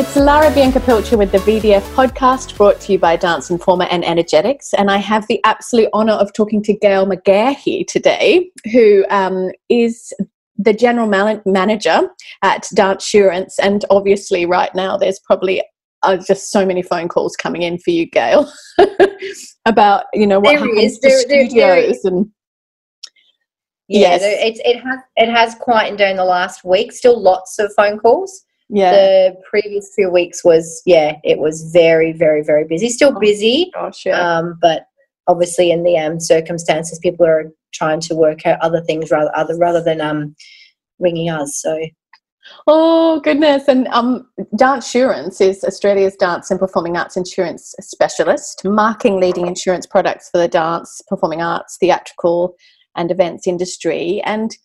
it's Lara Bianca Pilcher with the VDF podcast brought to you by Dance Informa and Energetiks. And I have the absolute honour of talking to Gail McGeachy here today, who um, is the general man- manager at Dancesurance. And obviously, right now, there's probably uh, just so many phone calls coming in for you, Gail, about you know what there happens is. to there, studios there, and. Yeah, yes. it, it has it has quietened down the last week. Still lots of phone calls. Yeah. The previous few weeks was yeah, it was very very very busy. Still oh, busy. Gosh, yeah. Um, but obviously in the um, circumstances, people are trying to work out other things rather other rather than um ringing us. So. Oh goodness! And um, Dancesurance is Australia's dance and performing arts insurance specialist, marking leading insurance products for the dance, performing arts, theatrical, and events industry. And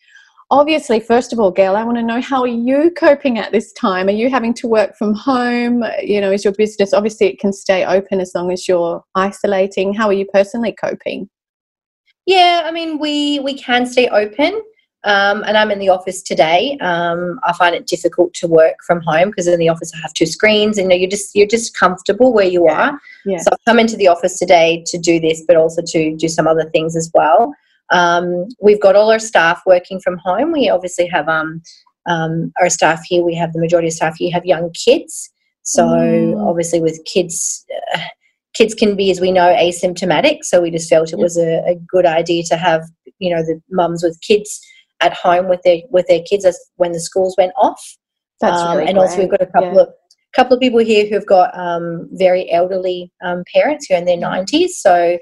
obviously first of all gail i want to know how are you coping at this time are you having to work from home you know is your business obviously it can stay open as long as you're isolating how are you personally coping yeah i mean we we can stay open um, and I'm in the office today. Um, I find it difficult to work from home because in the office I have two screens, and you know, you're just you're just comfortable where you are. Yeah. So I've come into the office today to do this, but also to do some other things as well. Um, we've got all our staff working from home. We obviously have um, um, our staff here. We have the majority of staff here have young kids. So mm. obviously, with kids, uh, kids can be, as we know, asymptomatic. So we just felt it was a, a good idea to have you know the mums with kids at home with their with their kids as when the schools went off. That's um, really and great. also we've got a couple yeah. of couple of people here who've got um, very elderly um, parents who are in their nineties. So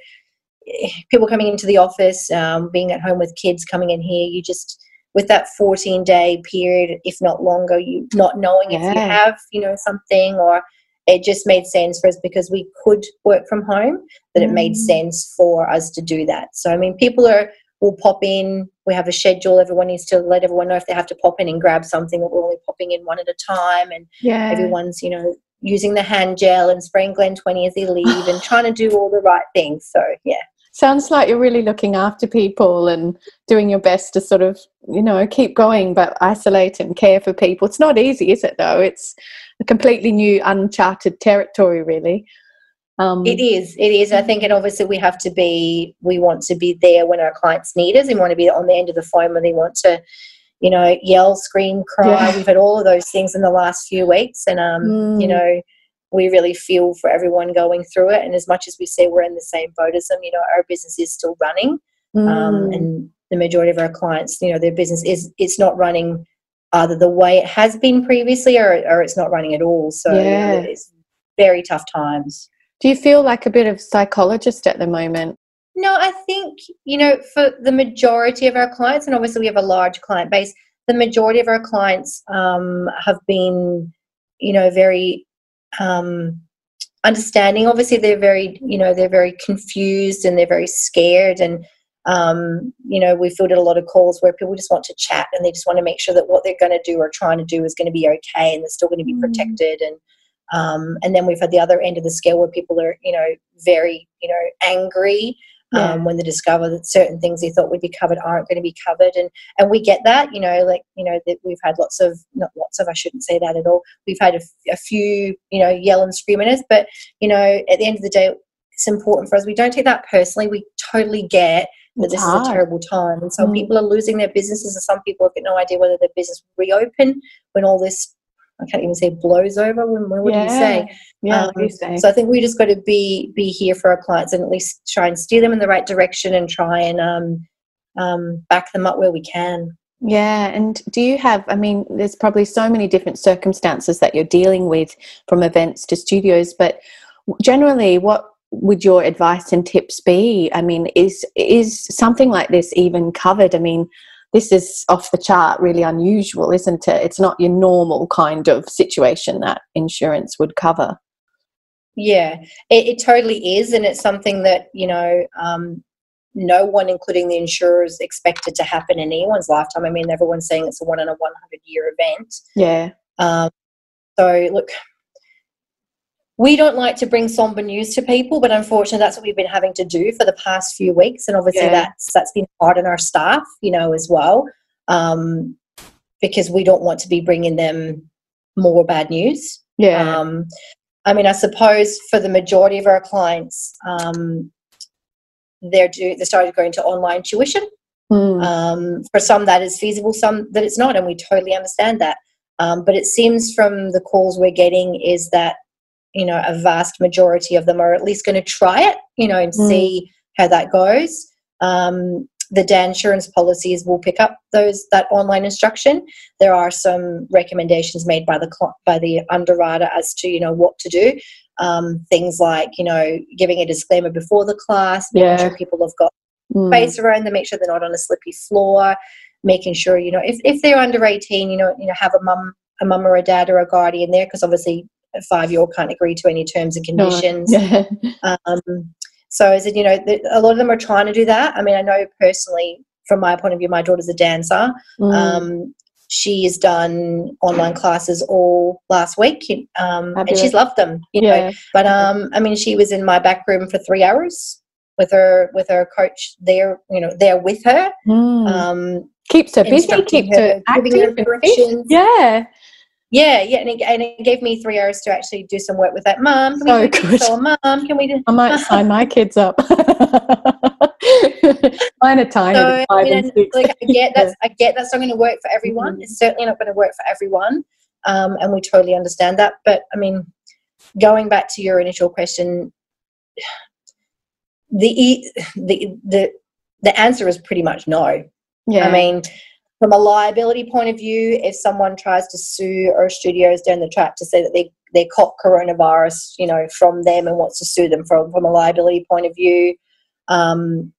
people coming into the office, um, being at home with kids coming in here, you just with that 14 day period, if not longer, you not knowing yeah. if you have, you know, something or it just made sense for us because we could work from home that mm. it made mm. sense for us to do that. So I mean people are will pop in, we have a schedule, everyone needs to let everyone know if they have to pop in and grab something we're only popping in one at a time and yeah. everyone's, you know, using the hand gel and spraying Glen 20 as they leave and trying to do all the right things. So yeah sounds like you're really looking after people and doing your best to sort of you know keep going but isolate and care for people. It's not easy is it though? It's a completely new uncharted territory really. Um, it is. It is. I think and obviously we have to be we want to be there when our clients need us. And want to be on the end of the phone when they want to you know yell scream cry. Yeah. we've had all of those things in the last few weeks and um mm. you know we really feel for everyone going through it. And as much as we say we're in the same boat as them, you know, our business is still running. Um, mm. Um, and the majority of our clients, you know, their business is it's not running either the way it has been previously or, or it's not running at all. So yeah. it's very tough times. Do you feel like a bit of psychologist at the moment? No, I think, you know, for the majority of our clients, and obviously we have a large client base, the majority of our clients um, have been, you know, very um, understanding. Obviously, they're very, you know, they're very confused and they're very scared. And, um, you know, we fielded a lot of calls where people just want to chat and they just want to make sure that what they're going to do or trying to do is going to be okay and they're still going to be mm. protected. And, um, and then we've had the other end of the scale where people are, you know, very, you know, angry yeah. um, when they discover that certain things they thought would be covered aren't going to be covered. And and we get that, you know, like you know that we've had lots of not lots of I shouldn't say that at all. We've had a, a few, you know, yell and scream at us, but you know, at the end of the day, it's important for us. We don't take that personally. We totally get that this hard. is a terrible time. And so mm. people are losing their businesses, and some people have got no idea whether their business will reopen when all this I can't even say blows over. When, what yeah. do you say? Yeah, um, you say? So I think we just got to be be here for our clients and at least try and steer them in the right direction and try and um, um, back them up where we can. Yeah, and do you have? I mean, there's probably so many different circumstances that you're dealing with, from events to studios. But generally, what would your advice and tips be? I mean, is is something like this even covered? I mean, this is off the chart, really unusual, isn't it? It's not your normal kind of situation that insurance would cover. Yeah, it, it totally is, and it's something that you know um, no one, including the insurers, expected to happen in anyone's lifetime. I mean, everyone's saying it's a one in a one hundred year event. Yeah. Um, so look, we don't like to bring somber news to people, but unfortunately, that's what we've been having to do for the past few weeks, and obviously, yeah. that's that's been hard on our staff, you know, as well, um, because we don't want to be bringing them more bad news. Yeah. Um, I mean, I suppose for the majority of our clients, um, they're do they started going to online tuition. Mm. Um, for some, that is feasible. Some that it's not, and we totally understand that. Um, but it seems from the calls we're getting is that you know a vast majority of them are at least going to try it, you know, and Mm. see how that goes. Um, the Dancesurance policies will pick up those that online instruction. There are some recommendations made by the by the underwriter as to you know what to do. Um, things like you know giving a disclaimer before the class, making Yeah. sure people have got Mm. space around them, make sure they're not on a slippy floor, making sure you know if, if they're under eighteen, you know you know have a mum a mum or a dad or a guardian there because obviously a five year old can't agree to any terms and No. conditions. Yeah. Um, so is it you know a lot of them are trying to do that. I mean I know personally from my point of view, my daughter's a dancer. Mm. Um, she's done online classes all last week, um, and she's loved them. You know, but um, I mean, she was in my back room for three hours with her with her coach there. You know, there with her, Mm. um, keeps her busy, keeps her her, giving her active. directions. Yeah. Yeah, yeah, and it, and it gave me three hours to actually do some work with that. mom. can do good. Or can we do? I might sign my kids up. Mine are tiny, So I mean, and six. like I get that's I get that's not going to work for everyone. Mhm. It's certainly not going to work for everyone, um, and we totally understand that. But I mean, going back to your initial question, the the the the answer is pretty much no. yeah. I mean, from a liability point of view, if someone tries to sue our studios down the track to say that they they caught coronavirus, you know, from them and wants to sue them from from a liability point of view, um,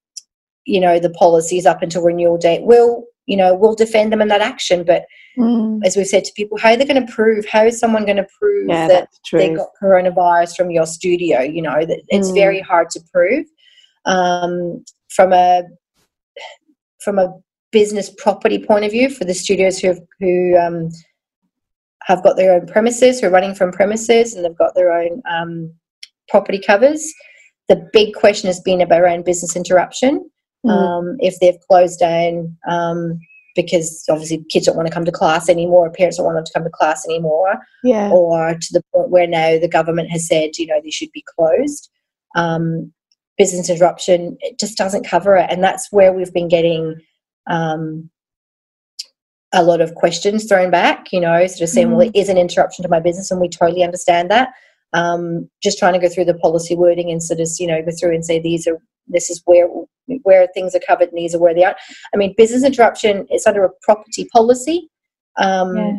you know, the policies up until renewal date will you know will defend them in that action. But Mm. as we've said to people, how are they going to prove? How is someone going to prove yeah, that they got coronavirus from your studio. You know that it's Mm. very hard to prove. Um, from a from a business property point of view, for the studios who have, who um, have got their own premises, who are running from premises, and they've got their own um, property covers. The big question has been about around business interruption. Mm. Um, if they've closed down um, because obviously kids don't want to come to class anymore, parents don't want them to come to class anymore, yeah. or to the point where now the government has said, you know, they should be closed. Um, business interruption, it just doesn't cover it. And that's where we've been getting um, a lot of questions thrown back, you know, sort of saying, well, it is an interruption to my business, and we totally understand that. Um, just trying to go through the policy wording and sort of, you know, go through and say these are this is where where things are covered and these are where they are. I mean, business interruption is under a property policy. Um, yeah.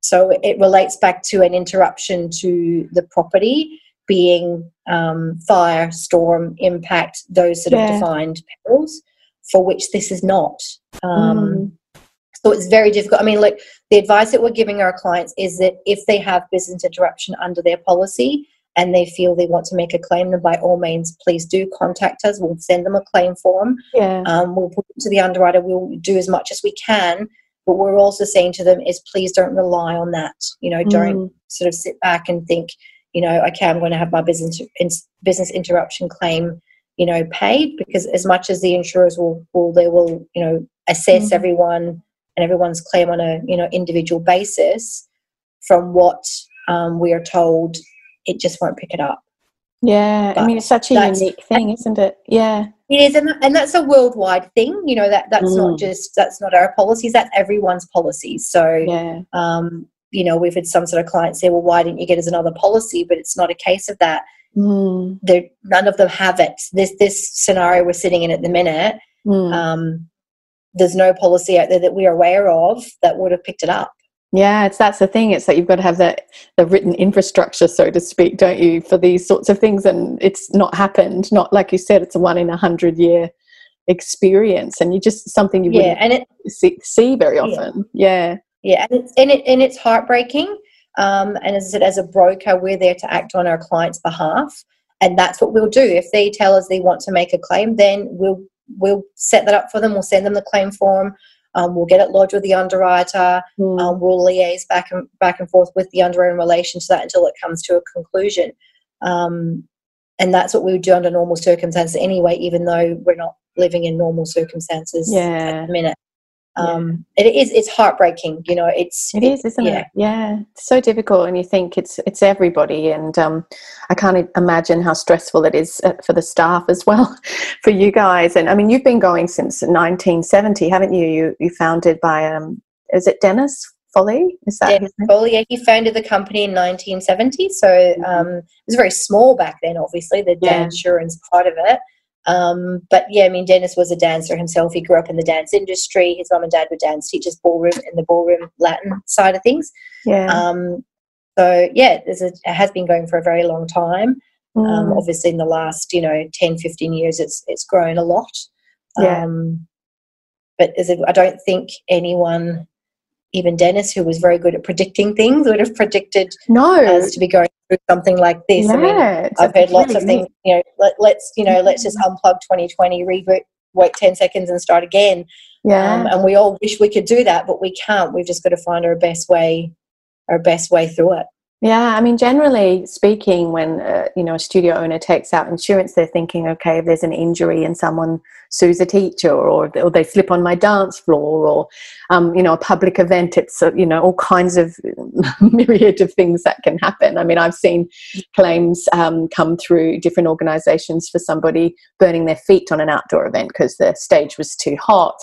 so it relates back to an interruption to the property being um, fire, storm, impact, those sort Yeah. of defined perils, for which this is not. Um, Mm. So it's very difficult. I mean, like the advice that we're giving our clients is that if they have business interruption under their policy and they feel they want to make a claim, then by all means, please do contact us. We'll send them a claim form. Yeah. Um, we'll put it to the underwriter. We'll do as much as we can. But we're also saying to them is please don't rely on that. You know, don't Mm. sort of sit back and think, you know, okay, I'm going to have my business business interruption claim, you know, paid because as much as the insurers will, will they will, you know, assess Mhm. everyone and everyone's claim on a you know individual basis. From what um, we are told, it just won't pick it up. Yeah. I mean, it's such a unique thing, isn't it? Yeah. It is, and, and that's a worldwide thing. You know that that's Mm. not just that's not our policies. That's everyone's policies. So Yeah. um, you know, we've had some sort of clients say, "Well, why didn't you get us another policy?" But it's not a case of that. Mm. They're, none of them have it. This this scenario we're sitting in at the minute, Mm. um, there's no policy out there that we're aware of that would have picked it up. Yeah, it's that's the thing. It's that you've got to have that the written infrastructure, so to speak, don't you, for these sorts of things? And it's not happened. Not like you said, it's a one in a hundred year experience, and you just something you Yeah, wouldn't and it see, see very often. Yeah, yeah, and it's and it and it's heartbreaking. Um, and as I said, as a broker, we're there to act on our clients' behalf, and that's what we'll do. If they tell us they want to make a claim, then we'll we'll set that up for them. We'll send them the claim form. Um, we'll get it lodged with the underwriter. Mm. Um, we'll liaise back and back and forth with the underwriter in relation to that until it comes to a conclusion. Um, and that's what we would do under normal circumstances anyway, even though we're not living in normal circumstances Yeah. at the minute. Um, yeah. it is it's heartbreaking you know it's it is isn't yeah. it yeah it's so difficult and you think it's it's everybody and um, i can't imagine how stressful it is uh, for the staff as well for you guys and i mean you've been going since 1970 haven't you you, you founded by um is it dennis Foley? Is that Dennis Foley? Yeah, he founded the company in 1970. So mm-hmm. um, it was very small back then, obviously, the yeah. insurance part of it. Um, but yeah, I mean, Dennis was a dancer himself. He grew up in the dance industry. His mum and dad were dance teachers, ballroom in the ballroom Latin side of things. Yeah. Um, so yeah, a, it has been going for a very long time. Um, mm. Um, obviously, in the last you know 10, 15 years, it's it's grown a lot. Yeah. Um, but it, I don't think anyone, even Dennis, who was very good at predicting things, would have predicted no us to be going through something like this. Yeah, I mean, I've heard lots of things. You know, let, us you know, let's just unplug 2020, reboot, wait 10 seconds, and start again. Yeah, um, and we all wish we could do that, but we can't. We've just got to find our best way, our best way through it. Yeah, I mean, generally speaking, when uh, you know a studio owner takes out insurance, they're thinking, okay, if there's an injury and someone sues a teacher, or, or they slip on my dance floor, or um, you know, a public event, it's you know all kinds of myriad of things that can happen. I mean, I've seen claims um, come through different organisations for somebody burning their feet on an outdoor event because the stage was too hot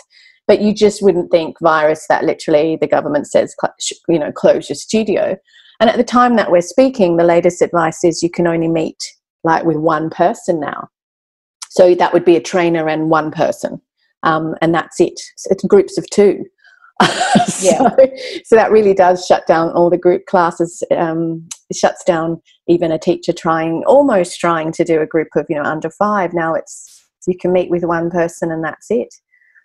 but you just wouldn't think virus that literally the government says you know close your studio and at the time that we're speaking, the latest advice is you can only meet like with one person now. So that would be a trainer and one person, um, and that's it. So it's groups of two. so, yeah. so that really does shut down all the group classes. Um, shuts down even a teacher trying, almost trying to do a group of you know under five. Now it's you can meet with one person and that's it.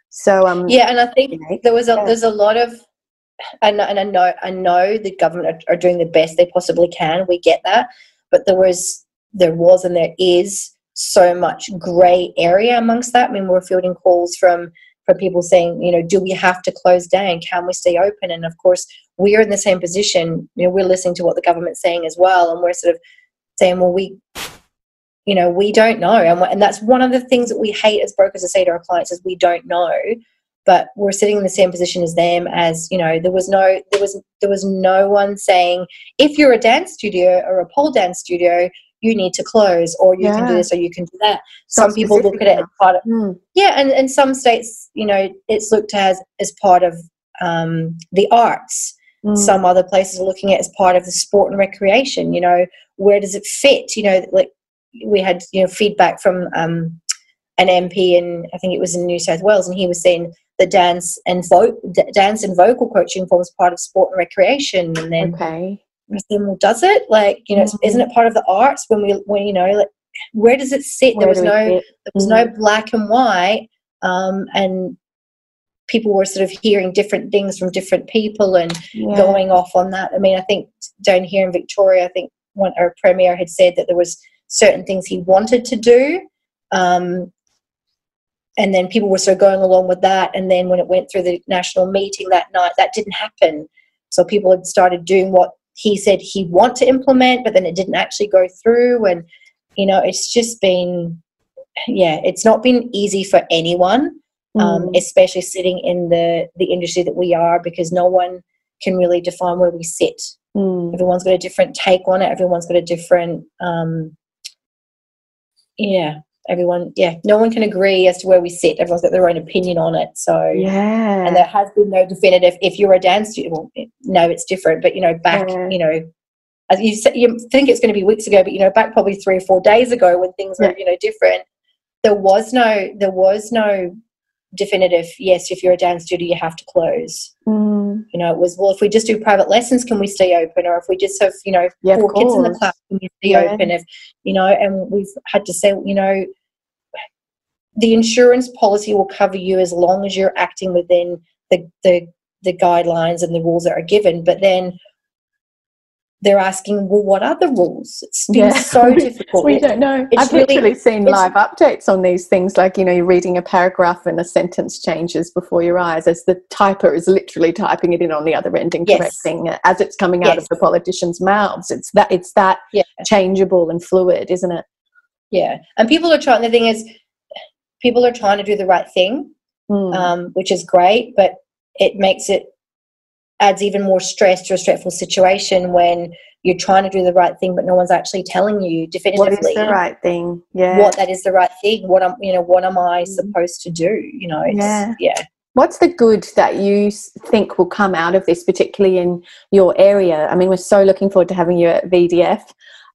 So um, yeah, and I think there was a yeah. there's a lot of and, and I know I know the government are, are doing the best they possibly can. We get that, but there was there was and there is so much grey area amongst that. I mean, we're fielding calls from from people saying, you know, do we have to close down? Can we stay open? And of course, we're in the same position. You know, we're listening to what the government's saying as well, and we're sort of saying, well, we, you know, we don't know, and and that's one of the things that we hate as brokers to say to our clients is we don't know but we're sitting in the same position as them as you know there was no there was there was no one saying if you're a dance studio or a pole dance studio you need to close or you yeah. can do this or you can do that some people look at it as part of mm. yeah and in some states you know it's looked as as part of um, the arts mm. some other places are looking at as part of the sport and recreation you know where does it fit you know like we had you know feedback from um, an MP in I think it was in New South Wales, and he was saying the dance and vo- dance and vocal coaching forms part of sport and recreation. And then, okay, then well, does it? Like, you know, mm-hmm. isn't it part of the arts? When we, when you know, like, where does it sit? Where there was no, sit? there was mm-hmm. no black and white, um, and people were sort of hearing different things from different people and yeah. going off on that. I mean, I think down here in Victoria, I think one our premier had said that there was certain things he wanted to do. Um, and then people were sort of going along with that. And then when it went through the national meeting that night that didn't happen. So people had started doing what he said he want to implement but then it didn't actually go through. And you know it's just been yeah it's not been easy for anyone um, mm. um, especially sitting in the the industry that we are because no one can really define where we sit. Mm. everyone's got a different take on it. Everyone's got a different um, yeah everyone yeah no one can agree as to where we sit. Everyone's got their own opinion on it. So yeah. and there has been no definitive if you're a dance student well, no it's different but you know back yeah. you know as you, you think it's going to be weeks ago but you know back probably three or four days ago when things were you know different there was no there was no definitive yes if you're a dance studio you have to close. Mm. you know it was well if we just do private lessons can we stay open? Or if we just have you know yeah, four kids in the class can we stay yeah. open? If you know and we've had to say you know the insurance policy will cover you as long as you're acting within the the, the guidelines and the rules that are given. But then they're asking, well, what are the rules? It's been yeah. so difficult. we don't know. I've really, literally seen live updates on these things, like you know, you're reading a paragraph and a sentence changes before your eyes, as the typer is literally typing it in on the other end and correcting yes. as it's coming out yes. of the politicians' mouths. It's that it's that yeah. changeable and fluid, isn't it? Yeah, and people are trying. The thing is, people are trying to do the right thing, mm. um, which is great, but it makes it adds even more stress to a stressful situation when you're trying to do the right thing but no one's actually telling you definitively what is the right thing yeah what that is the right thing what i'm you know what am i mm-hmm. supposed to do you know yeah yeah What's the good that you think will come out of this, particularly in your area? I mean, we're so looking forward to having you at VDF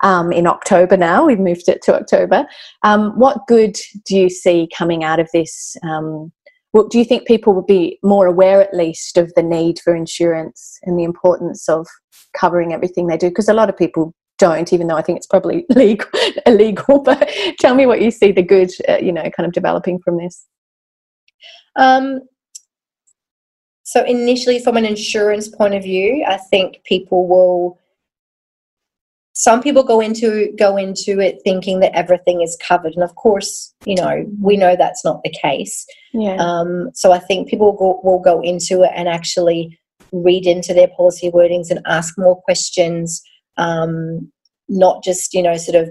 um, in October now. We've moved it to October. Um, what good do you see coming out of this? Um, well, do you think people will be more aware, at least, of the need for insurance and the importance of covering everything they do? Because a lot of people don't, even though I think it's probably legal, illegal. But tell me what you see the good, uh, you know, kind of developing from this. Um, so initially, from an insurance point of view, I think people will. Some people go into go into it thinking that everything is covered, and of course, you know we know that's not the case. Yeah. Um, so I think people will go, will go into it and actually read into their policy wordings and ask more questions, um, not just you know sort of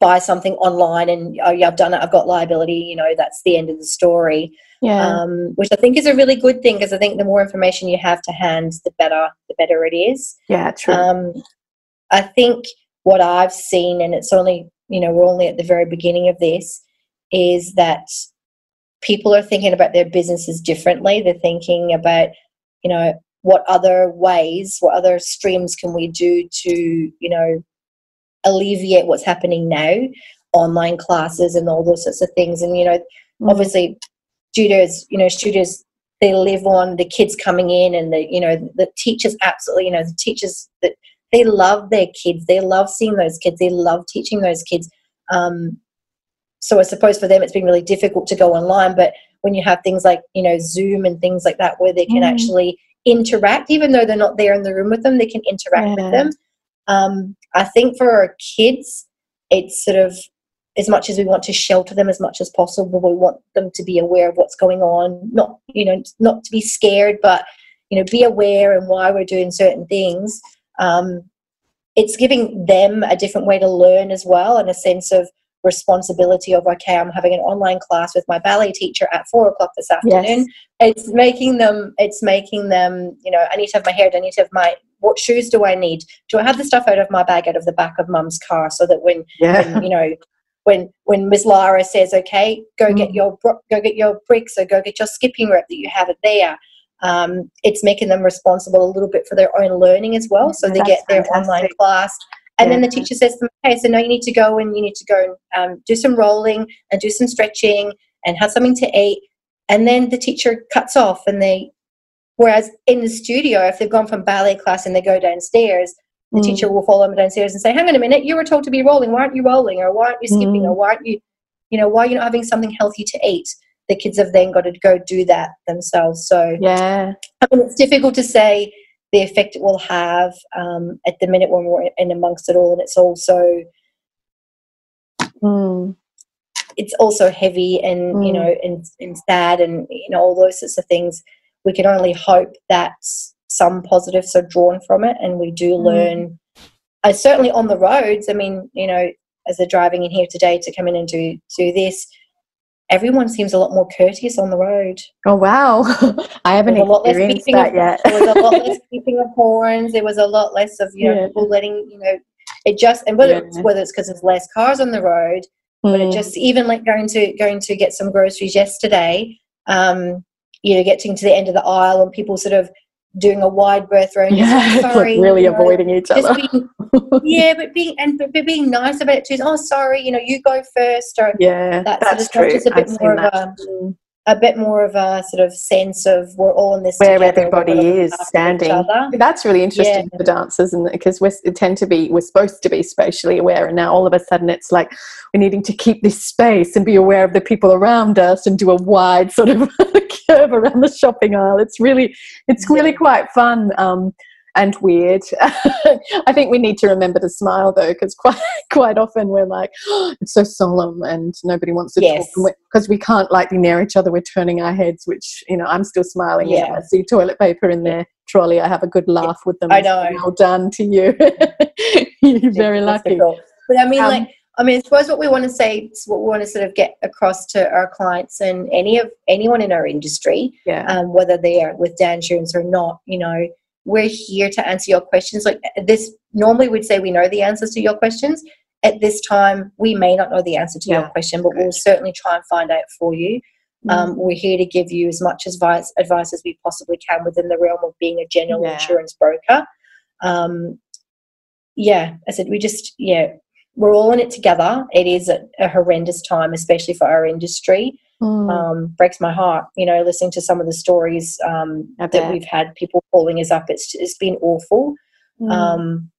buy something online and oh yeah I've done it I've got liability you know that's the end of the story yeah. Um, which I think is a really good thing because I think the more information you have to hand the better the better it is yeah true um, I think what I've seen and it's only you know we're only at the very beginning of this is that people are thinking about their businesses differently they're thinking about you know what other ways what other streams can we do to you know alleviate what's happening now online classes and all those sorts of things and you know mm. obviously studios you know studios they live on the kids coming in and the you know the teachers absolutely you know the teachers that they love their kids they love seeing those kids they love teaching those kids um, so i suppose for them it's been really difficult to go online but when you have things like you know zoom and things like that where they can mm. actually interact even though they're not there in the room with them they can interact yeah. with them um, I think for our kids, it's sort of as much as we want to shelter them as much as possible, we want them to be aware of what's going on. Not you know not to be scared, but you know be aware and why we're doing certain things. Um, it's giving them a different way to learn as well, and a sense of responsibility of okay i'm having an online class with my ballet teacher at four o'clock this afternoon yes. it's making them it's making them you know i need to have my hair i need to have my what shoes do i need do i have the stuff out of my bag out of the back of mum's car so that when, yeah. when you know when when Ms. Lara says, "Okay, go mm. get your go get your bricks or go get your skipping rope that you have it there," um, it's making them responsible a little bit for their own learning as well. So they That's get their fantastic. online class and yeah. then the teacher says to them, okay, so now you need to go and you need to go and um, do some rolling and do some stretching and have something to eat. And then the teacher cuts off and they, whereas in the studio, if they've gone from ballet class and they go downstairs, the mm. teacher will follow them downstairs and say, hang on a minute, you were told to be rolling. Why aren't you rolling? Or why aren't you skipping? Mm. Or why aren't you, you know, why are you not having something healthy to eat? The kids have then got to go do that themselves. So, yeah. I mean, it's difficult to say the effect it will have um, at the minute when we're in amongst it all. And it's also mm. it's also heavy and mm. you know and, and sad and you know all those sorts of things. We can only hope that some positives are drawn from it, and we do mm. learn. Uh, certainly on the roads. I mean, you know, as they're driving in here today to come in and do do this, everyone seems a lot more courteous on the road. Oh wow, I haven't experienced that of, yet. there was a lot less keeping of horns. There was a lot less of you know yeah. people letting you know it just and whether yeah. it's whether it's because there's less cars on the road, mm. but it hmm. just even like going to going to get some groceries yesterday. Um, you know, getting to the end of the aisle and people sort of doing a wide berth round. Yeah, sorry, like really you know, avoiding each other. Being, yeah, but being and but being nice about it too. Oh, sorry, you know, you go first. Or yeah, that that's sort of true. A bit I've more of a, mm. A bit more of a sort of sense of we're all in this where everybody is standing. That's really interesting yeah. for dancers, and because we tend to be we're supposed to be spatially aware, and now all of a sudden it's like we're needing to keep this space and be aware of the people around us and do a wide sort of curve around the shopping aisle. It's really it's really quite fun. Um, and weird. I think we need to remember to smile though, because quite quite often we're like, oh, it's so solemn and nobody wants to yes. talk because we can't like be near each other. We're turning our heads, which you know I'm still smiling. Yeah, I see toilet paper in their trolley. I have a good laugh with them. I know. Well done to you. You're very lucky. But I mean, um, like I mean, I suppose what we want to say, what we want to sort of get across to our clients and any of anyone in our industry, yeah. um, whether they are with Dancesurance or not, you know, we're here to answer your questions. Like this, normally we'd say we know the answers to your questions. At this time, we may not know the answer to Yeah. your question, but we'll certainly try and find out for you. Mm. Um, we're here to give you as much advice, advice as we possibly can within the realm of being a general Yeah. insurance broker. Um, yeah, I said we just yeah, we're all in it together. It is a, a horrendous time, especially for our industry. Mm. Um, breaks my heart, you know, listening to some of the stories um, that we've had people calling us up. It's it's been awful. Mm. Um,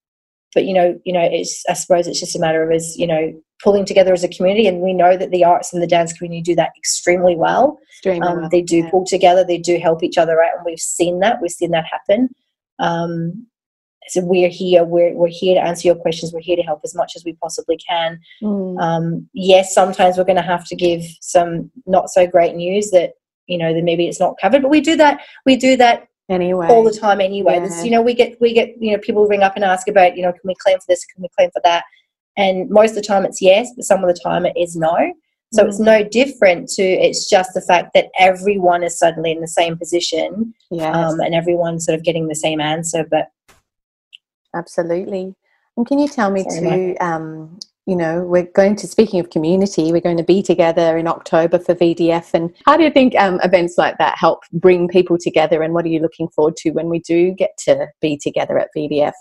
but you know, you know, it's I suppose it's just a matter of us, you know, pulling together as a community, and we know that the arts and the dance community do that extremely well. Extremely Um, well, they do yeah. pull together, they do help each other out, and we've seen that. We've seen that happen. Um, so we're here. We're we're here to answer your questions. We're here to help as much as we possibly can. Mm. Um, yes, sometimes we're going to have to give some not so great news that you know that maybe it's not covered, but we do that. We do that anyway. all the time anyway. This, Yeah. you know, we get we get you know people ring up and ask about you know can we claim for this? Can we claim for that? And most of the time it's yes, but some of the time it is no. So it's Mm. no different to it's just the fact that everyone is suddenly in the same position Yes. um, and everyone's sort of getting the same answer. But Absolutely. And can you tell me Sorry, too, um, you know, we're going to, speaking of community, we're going to be together in October for VDF. And how do you think um, events like that help bring people together? And what are you looking forward to when we do get to be together at VDF?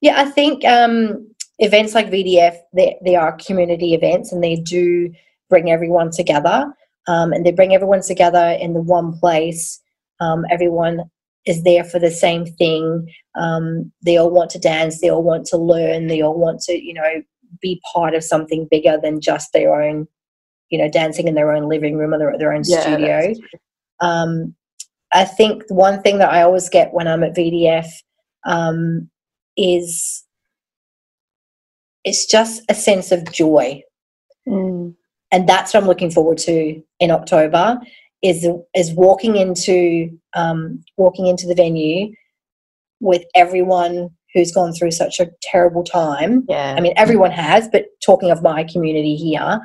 Yeah, I think um, events like VDF, they, they are community events and they do bring everyone together. Um, and they bring everyone together in the one place. Um, everyone is there for the same thing. Um, they all want to dance. They all want to learn. They all want to, you know, be part of something bigger than just their own, you know, dancing in their own living room or their, their own studio um, I think one thing that I always get when I'm at VDF um, is it's just a sense of joy, Mm. and that's what I'm looking forward to in October. Is is walking into um, walking into the venue with everyone who's gone through such a terrible time. Yeah. I mean, everyone has, but talking of my community here,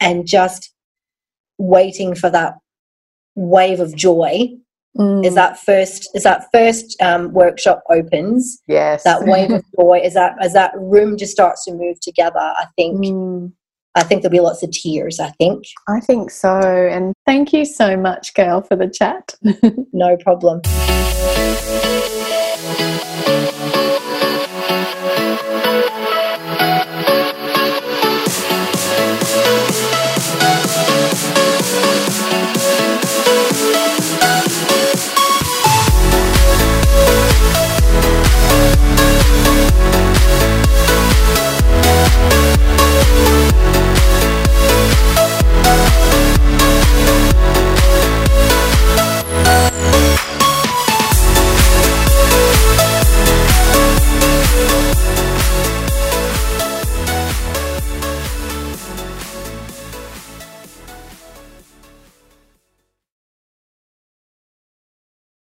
and just waiting for that wave of joy Mm. is that first is that first um, workshop opens yes. that wave of joy is that as that room just starts to move together i think Mm. I think there'll be lots of tears, I think. I think so. And thank you so much, Gail, for the chat. no problem.